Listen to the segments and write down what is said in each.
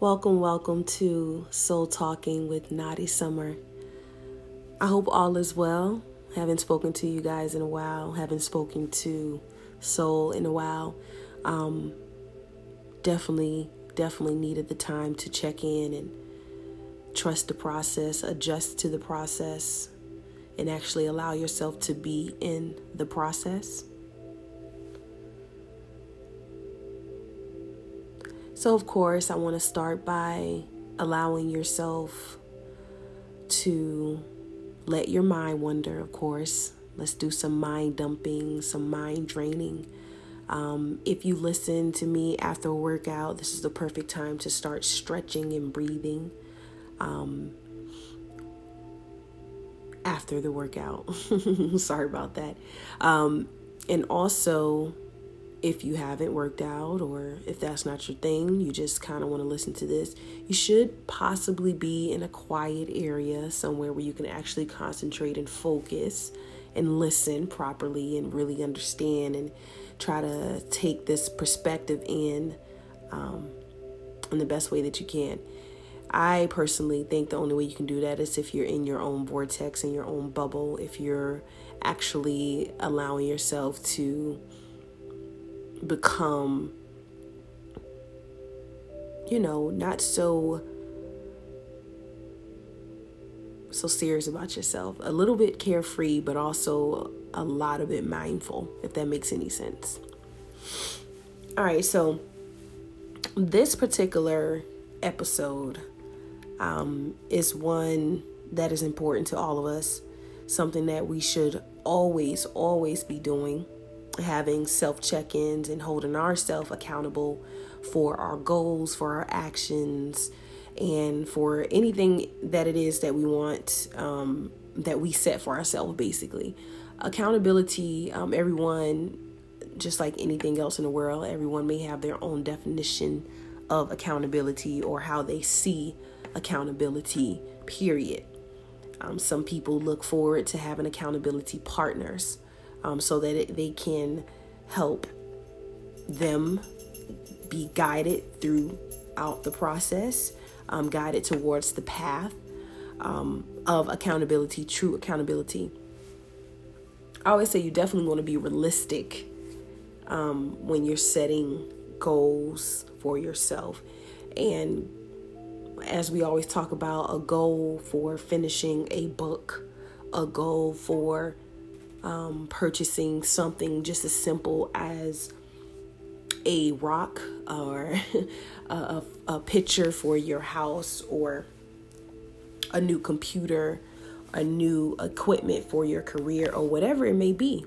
Welcome, welcome to Soul Talking with Nadi Summer. I hope all is well. Haven't spoken to you guys in a while. Haven't spoken to Soul in a while. Um, definitely, definitely needed the time to check in and trust the process, adjust to the process, and actually allow yourself to be in the process. So, of course, I want to start by allowing yourself to let your mind wander, of course. Let's do some mind dumping, some mind draining. Um, if you listen to me after a workout, this is the perfect time to start stretching and breathing um, after the workout. Sorry about that. Um, and also, if you haven't worked out or if that's not your thing, you just kind of want to listen to this, you should possibly be in a quiet area somewhere where you can actually concentrate and focus and listen properly and really understand and try to take this perspective in um, in the best way that you can. I personally think the only way you can do that is if you're in your own vortex, in your own bubble, if you're actually allowing yourself to become, you know, not so so serious about yourself. A little bit carefree, but also a lot of it mindful, if that makes any sense. All right, so this particular episode um, is one that is important to all of us, something that we should always, always be doing having self check ins and holding ourselves accountable for our goals, for our actions, and for anything that it is that we want um, that we set for ourselves, basically. Accountability, um, everyone, just like anything else in the world, everyone may have their own definition of accountability or how they see accountability, period. Um, some people look forward to having accountability partners um, so that it, they can help them be guided throughout the process, um, guided towards the path um, of accountability, true accountability. I always say you definitely want to be realistic um, when you're setting goals for yourself. And as we always talk about, a goal for finishing a book, a goal for um, purchasing something just as simple as a rock or a, a picture for your house or a new computer, a new equipment for your career, or whatever it may be.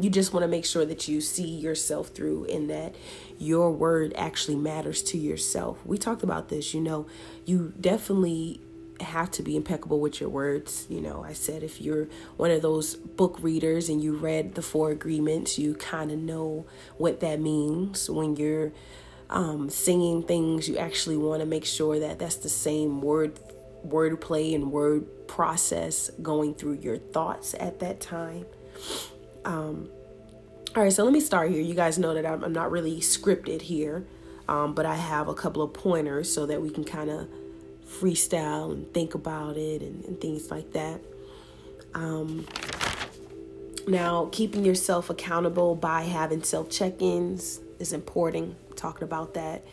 You just want to make sure that you see yourself through and that your word actually matters to yourself. We talked about this, you know, you definitely have to be impeccable with your words. You know, I said if you're one of those book readers and you read the four agreements, you kind of know what that means. When you're um, singing things, you actually want to make sure that that's the same word wordplay and word process going through your thoughts at that time. Um, all right, so let me start here. You guys know that I'm, I'm not really scripted here, um, but I have a couple of pointers so that we can kind of freestyle and think about it and, and things like that. Um, now, keeping yourself accountable by having self check ins is important. I'm talking about that.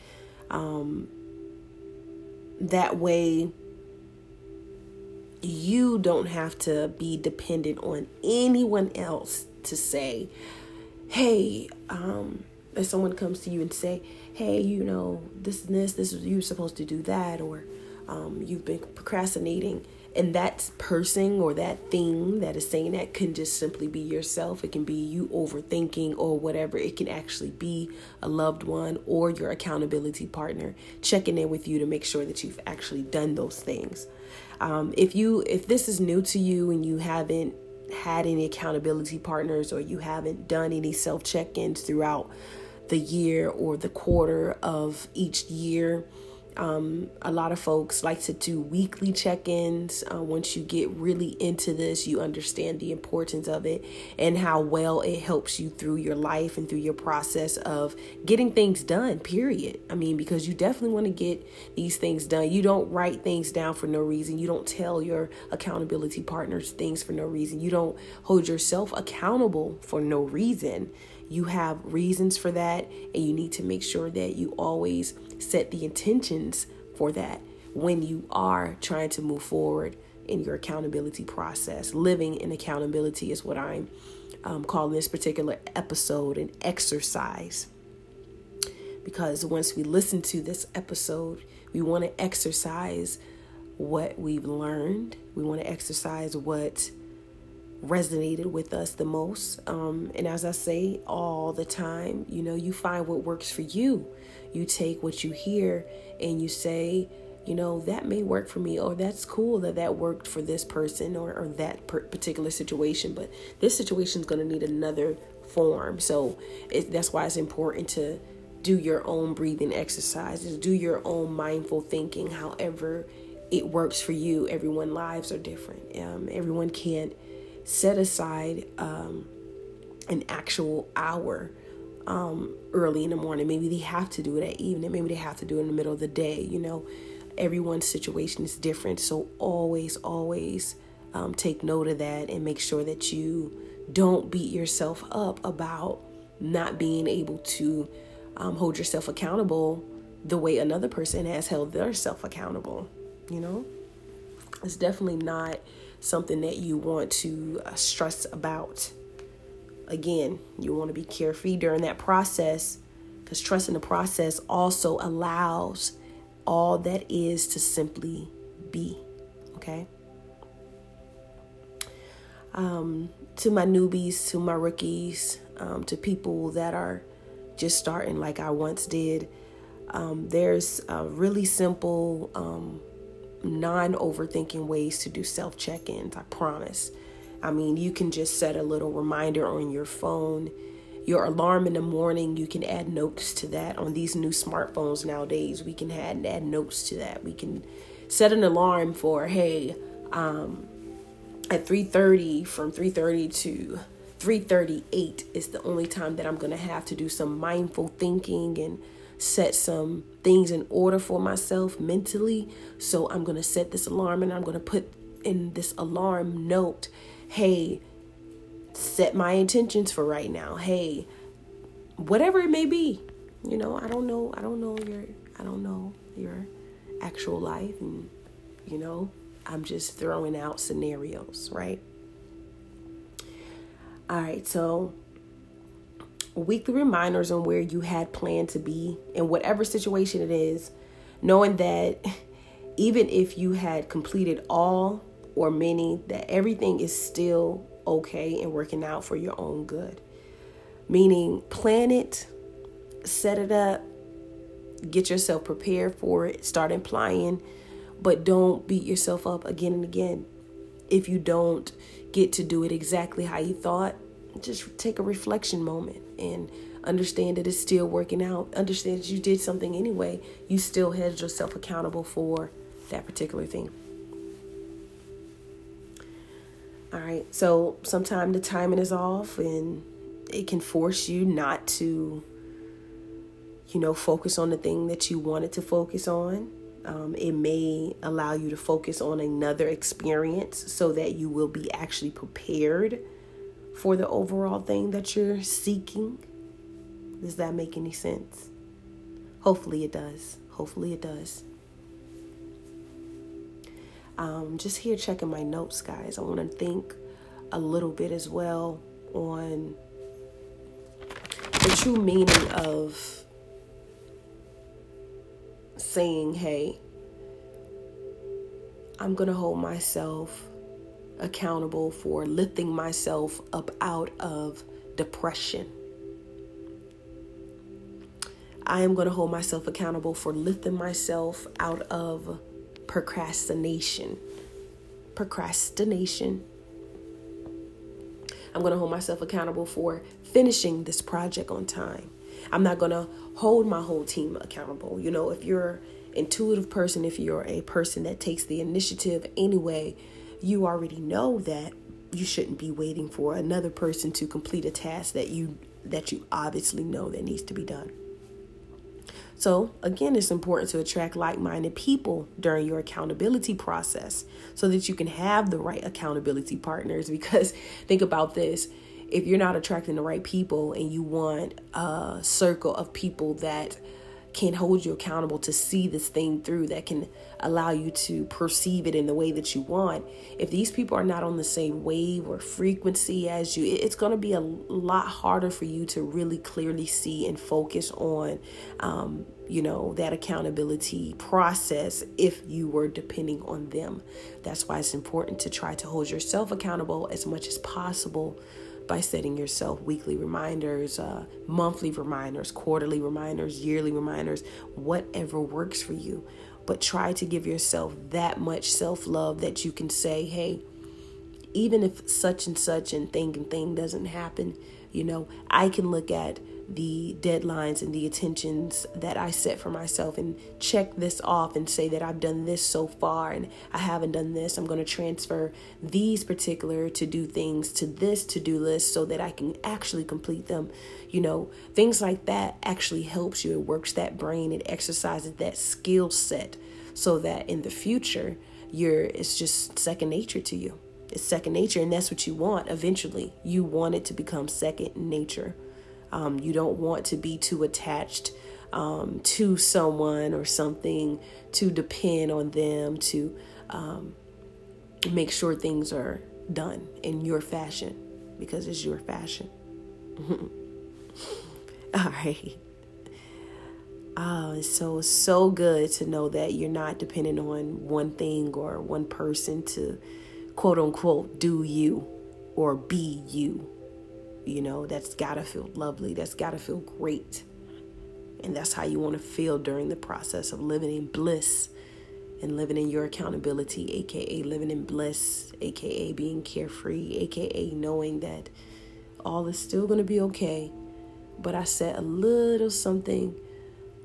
Um, that way, you don't have to be dependent on anyone else to say, hey, um, if someone comes to you and say, hey, you know, this and this, this is you supposed to do that, or um, you've been procrastinating and that person or that thing that is saying that can just simply be yourself. It can be you overthinking or whatever. It can actually be a loved one or your accountability partner checking in with you to make sure that you've actually done those things. Um, if you if this is new to you and you haven't had any accountability partners or you haven't done any self check-ins throughout the year or the quarter of each year Um, a lot of folks like to do weekly check ins. Uh, once you get really into this, you understand the importance of it and how well it helps you through your life and through your process of getting things done, period. I mean, because you definitely want to get these things done. You don't write things down for no reason, you don't tell your accountability partners things for no reason, you don't hold yourself accountable for no reason. You have reasons for that, and you need to make sure that you always set the intentions for that when you are trying to move forward in your accountability process. Living in accountability is what I'm um, calling this particular episode an exercise. Because once we listen to this episode, we want to exercise what we've learned, we want to exercise what resonated with us the most. Um, and as I say all the time, you know, you find what works for you. You take what you hear and you say, you know, that may work for me, or that's cool that that worked for this person or, or that particular situation, but this situation is going to need another form. So it, that's why it's important to do your own breathing exercises, do your own mindful thinking, however it works for you. Everyone lives are different. Um, everyone can't set aside um, an actual hour um, early in the morning. Maybe they have to do it at evening. Maybe they have to do it in the middle of the day. You know, everyone's situation is different. So always, always um, take note of that and make sure that you don't beat yourself up about not being able to um, hold yourself accountable the way another person has held their self accountable. You know, it's definitely not something that you want to uh, stress about. Again, you want to be carefree during that process because trusting the process also allows all that is to simply be. Okay? Um, to my newbies, to my rookies, um, to people that are just starting like I once did, um, there's really simple um, non overthinking ways to do self check ins, I promise. I mean, you can just set a little reminder on your phone. Your alarm in the morning, you can add notes to that. On these new smartphones nowadays, we can add, add notes to that. We can set an alarm for, hey, um, at 3.30, from 3.30 to 3.38 is the only time that I'm going to have to do some mindful thinking and set some things in order for myself mentally. So I'm going to set this alarm and I'm going to put in this alarm note hey, set my intentions for right now. Hey, whatever it may be. You know, I don't know. I don't know your I don't know your actual life and you know, I'm just throwing out scenarios, right? All right, so weekly reminders on where you had planned to be in whatever situation it is, knowing that even if you had completed all or many, that everything is still okay and working out for your own good. Meaning, plan it, set it up, get yourself prepared for it, start implying, but don't beat yourself up again and again. If you don't get to do it exactly how you thought, just take a reflection moment and understand that it's still working out. Understand that you did something anyway. You still held yourself accountable for that particular thing. All right, so sometimes the timing is off and it can force you not to, you know, focus on the thing that you wanted to focus on. Um, it may allow you to focus on another experience so that you will be actually prepared for the overall thing that you're seeking. Does that make any sense? Hopefully it does. Hopefully it does. Um, just here checking my notes, guys. I want to think a little bit as well on the true meaning of saying, hey, I'm going to hold myself accountable for lifting myself up out of depression. I am going to hold myself accountable for lifting myself out of procrastination. Procrastination. I'm going to hold myself accountable for finishing this project on time. I'm not going to hold my whole team accountable. You know, if you're intuitive person, if you're a person that takes the initiative anyway, you already know that you shouldn't be waiting for another person to complete a task that you that you obviously know that needs to be done. So, again, it's important to attract like minded people during your accountability process so that you can have the right accountability partners. Because think about this if you're not attracting the right people and you want a circle of people that can hold you accountable to see this thing through that can allow you to perceive it in the way that you want. If these people are not on the same wave or frequency as you it's going to be a lot harder for you to really clearly see and focus on um, you know that accountability process if you were depending on them. That's why it's important to try to hold yourself accountable as much as possible by setting yourself weekly reminders, uh, monthly reminders, quarterly reminders, yearly reminders, whatever works for you. But try to give yourself that much self love that you can say, hey, even if such and such and thing and thing doesn't happen, you know, I can look at the deadlines and the attentions that I set for myself and check this off and say that I've done this so far and I haven't done this. I'm going to transfer these particular to do things to this to do list so that I can actually complete them. You know, things like that actually helps you. It works that brain, it exercises that skill set so that in the future, you're it's just second nature to you. It's second nature, and that's what you want eventually. You want it to become second nature. Um, you don't want to be too attached um, to someone or something to depend on them to um, make sure things are done in your fashion because it's your fashion. All right. Oh, it's so so good to know that you're not dependent on one thing or one person to quote unquote do you or be you. You know, that's gotta feel lovely. That's gotta feel great. And that's how you want to feel during the process of living in bliss and living in your accountability, aka living in bliss, aka being carefree, aka knowing that all is still to be okay. But I set a little something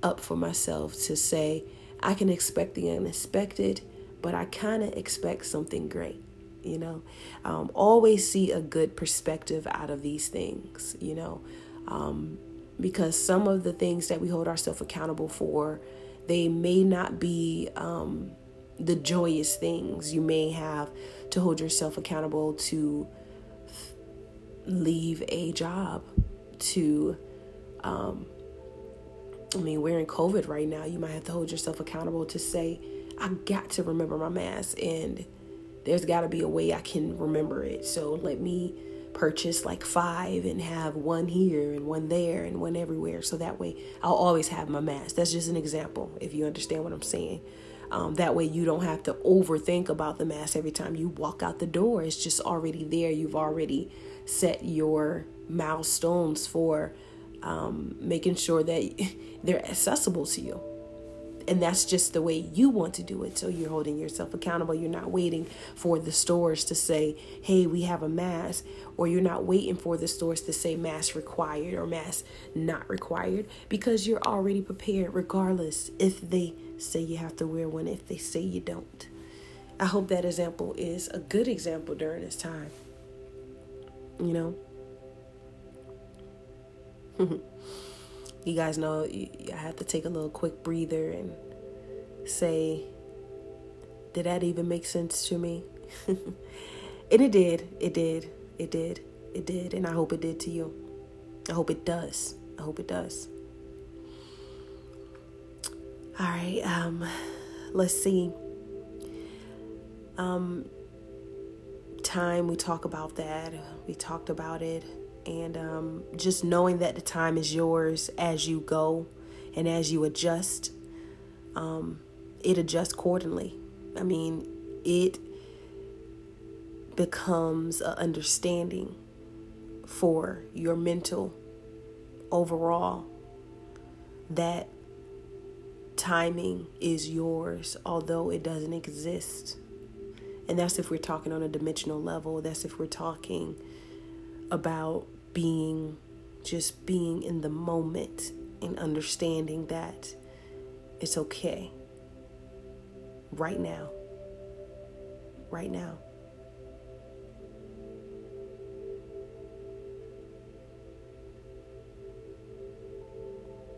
up for myself to say, I can expect the unexpected, but I kind of expect something great you know um, always see a good perspective out of these things you know um, because some of the things that we hold ourselves accountable for they may not be um, the joyous things. You may have to hold yourself accountable to leave a job to um, i mean we're in covid right now. You might have to hold yourself accountable to say i got to remember my mask and there's got to be a way I can remember it. So let me purchase like five and have one here and one there and one everywhere. So that way I'll always have my mask. That's just an example, if you understand what I'm saying. Um, that way you don't have to overthink about the mask every time you walk out the door. It's just already there. You've already set your milestones for um, making sure that they're accessible to you and that's just the way you want to do it. So you're holding yourself accountable. You're not waiting for the stores to say hey we have a mask or you're not waiting for the stores to say mask required or mask not required because you're already prepared regardless if they say you have to wear one if they say you don't. I hope that example is a good example during this time you know you guys know I have to take a little quick breather and say, did that even make sense to me? and it did. It did. It did. It did. And I hope it did to you. I hope it does. I hope it does. All right. Um, let's see. Um, time we talk about that. We talked about it and um, just knowing that the time is yours as you go and as you adjust um, it adjusts accordingly. I mean it becomes an understanding for your mental overall that timing is yours although it doesn't exist. And that's if we're talking on a dimensional level. That's if we're talking about being just being in the moment and understanding that it's okay. right now. Right now.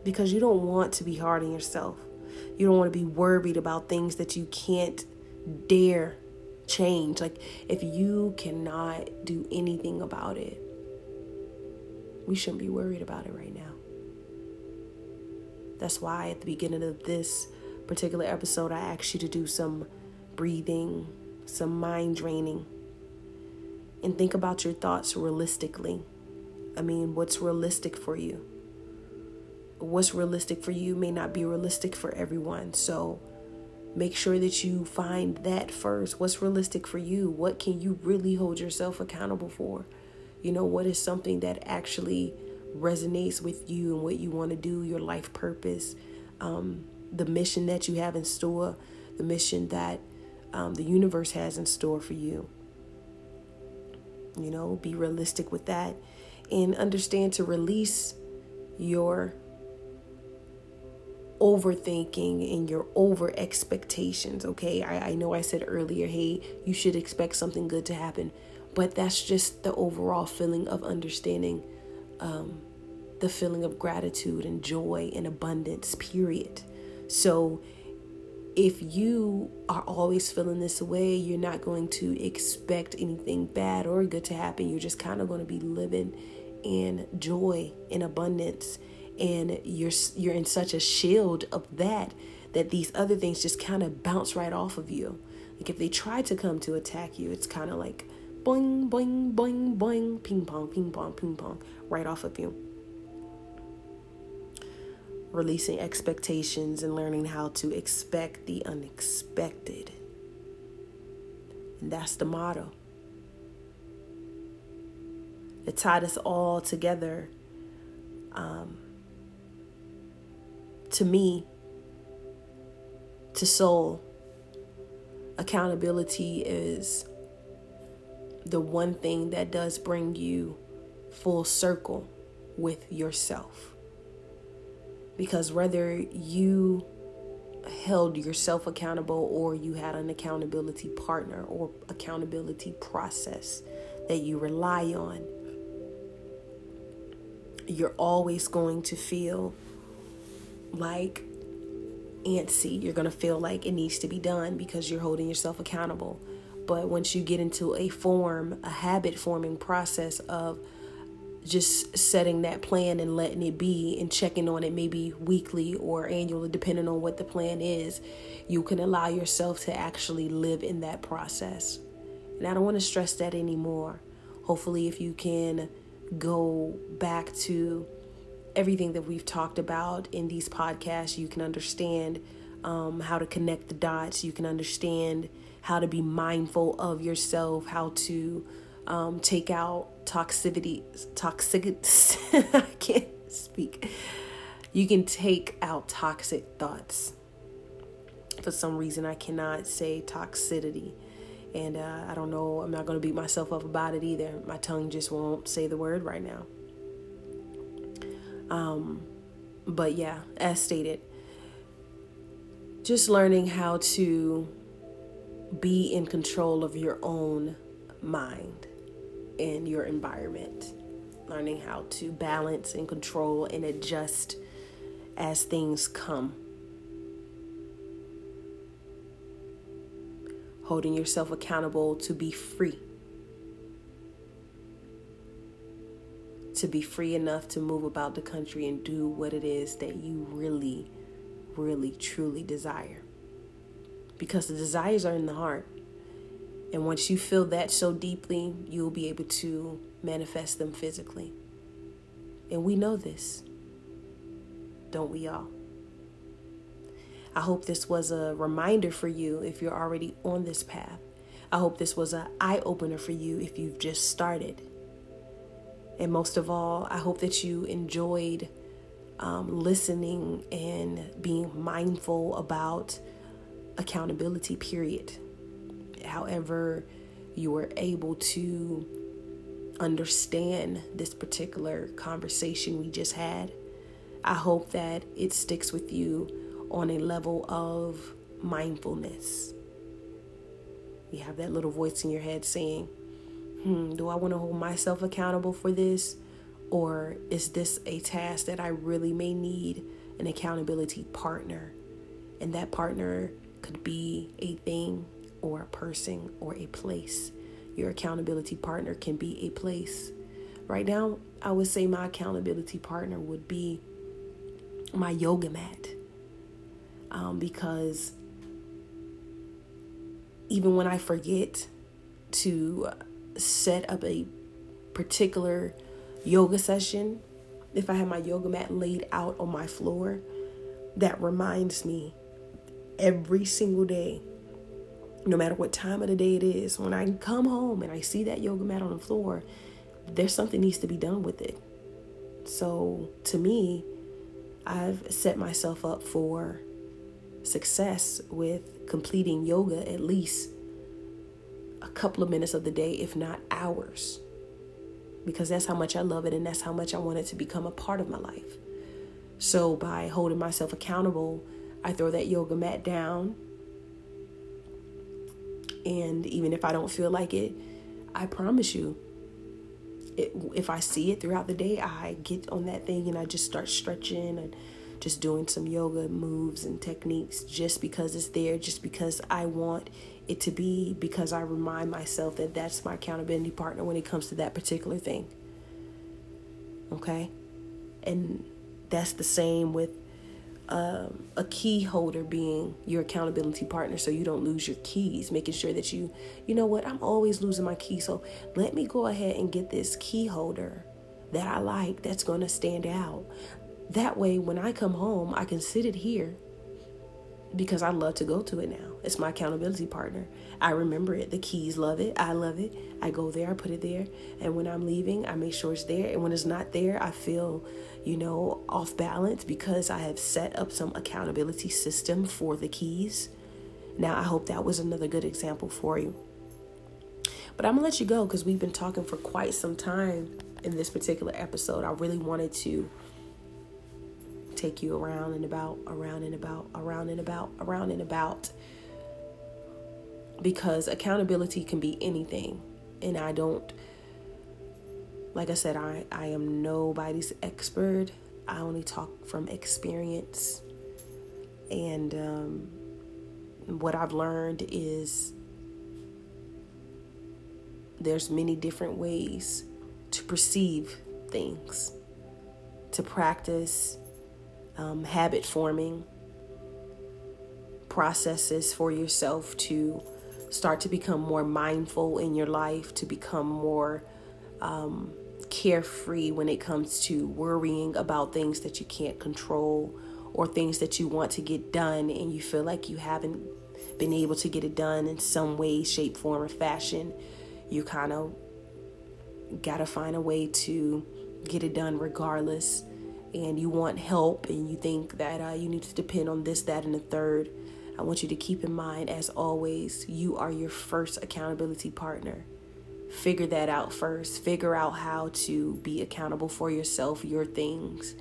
Because you don't want to be hard on yourself. You don't want to be worried about things that you can't dare change. Like, if you cannot do anything about it, we shouldn't be worried about it right now. That's why at the beginning of this particular episode, I asked you to do some breathing, some mind draining, and think about your thoughts realistically. I mean, what's realistic for you? What's realistic for you may not be realistic for everyone. So make sure that you find that first. What's realistic for you? What can you really hold yourself accountable for? You know, what is something that actually resonates with you and what you want to do, your life purpose, um, the mission that you have in store, the mission that um, the universe has in store for you. You know, be realistic with that and understand to release your overthinking and your over expectations. Okay, I, I know I said earlier, hey, you should expect something good to happen, but that's just the overall feeling of understanding um, the feeling of gratitude and joy and abundance, period. So, if you are always feeling this way, you're not going to expect anything bad or good to happen. You're just kind of going to be living in joy and abundance and you're you're in such a shield of that that these other things just kind of bounce right off of you. Like if they try to come to attack you, it's kind of like boing boing boing boing ping pong ping pong ping pong right off of you releasing expectations and learning how to expect the unexpected. And that's the motto. It tied us all together. Um, to me, to soul, accountability is the one thing that does bring you full circle with yourself. Because whether you held yourself accountable or you had an accountability partner or accountability process that you rely on, you're always going to feel like antsy. You're going to feel like it needs to be done because you're holding yourself accountable. But once you get into a form, a habit forming process of just setting that plan and letting it be and checking on it maybe weekly or annually, depending on what the plan is, you can allow yourself to actually live in that process. And I don't want to stress that anymore. Hopefully, if you can go back to everything that we've talked about in these podcasts, you can understand um, how to connect the dots, you can understand how to be mindful of yourself, how to um, take out toxicity, toxic, I can't speak. You can take out toxic thoughts. For some reason, I cannot say toxicity. And uh, I don't know, I'm not going to beat myself up about it either. My tongue just won't say the word right now. Um, but yeah, as stated, just learning how to be in control of your own mind and your environment, learning how to balance and control and adjust as things come. Holding yourself accountable to be free. To be free enough to move about the country and do what it is that you really, really, truly desire. Because the desires are in the heart. And once you feel that so deeply, you'll be able to manifest them physically. And we know this, don't we all? I hope this was a reminder for you if you're already on this path. I hope this was an eye opener for you if you've just started. And most of all, I hope that you enjoyed um, listening and being mindful about accountability, period however you were able to understand this particular conversation we just had. I hope that it sticks with you on a level of mindfulness. You have that little voice in your head saying, hmm, do I want to hold myself accountable for this? Or is this a task that I really may need an accountability partner? And that partner could be a thing or a person or a place. Your accountability partner can be a place. Right now, I would say my accountability partner would be my yoga mat. Um, because even when I forget to set up a particular yoga session, if I have my yoga mat laid out on my floor, that reminds me every single day, no matter what time of the day it is, when I come home and I see that yoga mat on the floor, there's something needs to be done with it. So to me, I've set myself up for success with completing yoga at least a couple of minutes of the day, if not hours, because that's how much I love it and that's how much I want it to become a part of my life. So, by holding myself accountable, I throw that yoga mat down. And even if I don't feel like it, I promise you, it, if I see it throughout the day, I get on that thing and I just start stretching and just doing some yoga moves and techniques just because it's there, just because I want it to be, because I remind myself that that's my accountability partner when it comes to that particular thing. Okay? And that's the same with um, a key holder being your accountability partner so you don't lose your keys making sure that you you know what i'm always losing my key so let me go ahead and get this key holder that i like that's going to stand out that way, when I come home, I can sit it here because I love to go to it now. It's my accountability partner. I remember it. The keys love it. I love it. I go there, I put it there. And when I'm leaving, I make sure it's there. And when it's not there, I feel, you know, off balance because I have set up some accountability system for the keys. Now, I hope that was another good example for you. But I'm going to let you go because we've been talking for quite some time in this particular episode. I really wanted to take you around and about, around and about, around and about, around and about. Because accountability can be anything. And I don't, like I said, I, I am nobody's expert. I only talk from experience. And um, what I've learned is there's many different ways to perceive things, to practice um, habit forming processes for yourself to start to become more mindful in your life, to become more um, carefree when it comes to worrying about things that you can't control or things that you want to get done and you feel like you haven't been able to get it done in some way, shape, form, or fashion. You kind of got to find a way to get it done regardless and you want help and you think that uh, you need to depend on this, that, and the third, I want you to keep in mind, as always, you are your first accountability partner. Figure that out first. Figure out how to be accountable for yourself, your things,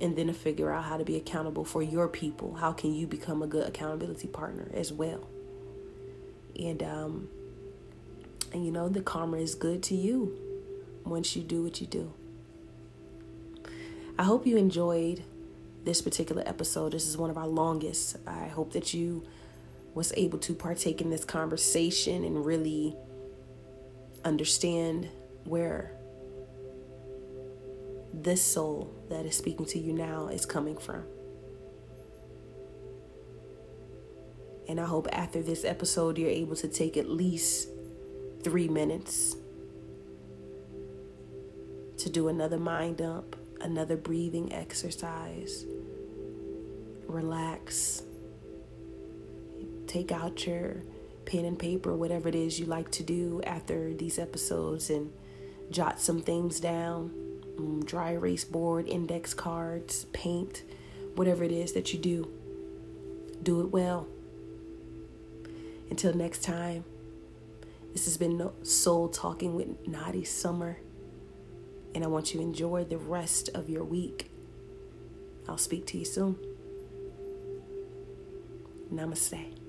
and then figure out how to be accountable for your people. How can you become a good accountability partner as well? And um, and you know the karma is good to you once you do what you do. I hope you enjoyed this particular episode. This is one of our longest. I hope that you was able to partake in this conversation and really understand where this soul that is speaking to you now is coming from. And I hope after this episode, you're able to take at least three minutes to do another mind dump another breathing exercise. Relax. Take out your pen and paper, whatever it is you like to do after these episodes, and jot some things down mm, dry erase board, index cards, paint, whatever it is that you do. Do it well. Until next time, this has been Soul Talking with Nadi Summer and I want you to enjoy the rest of your week. I'll speak to you soon. Namaste.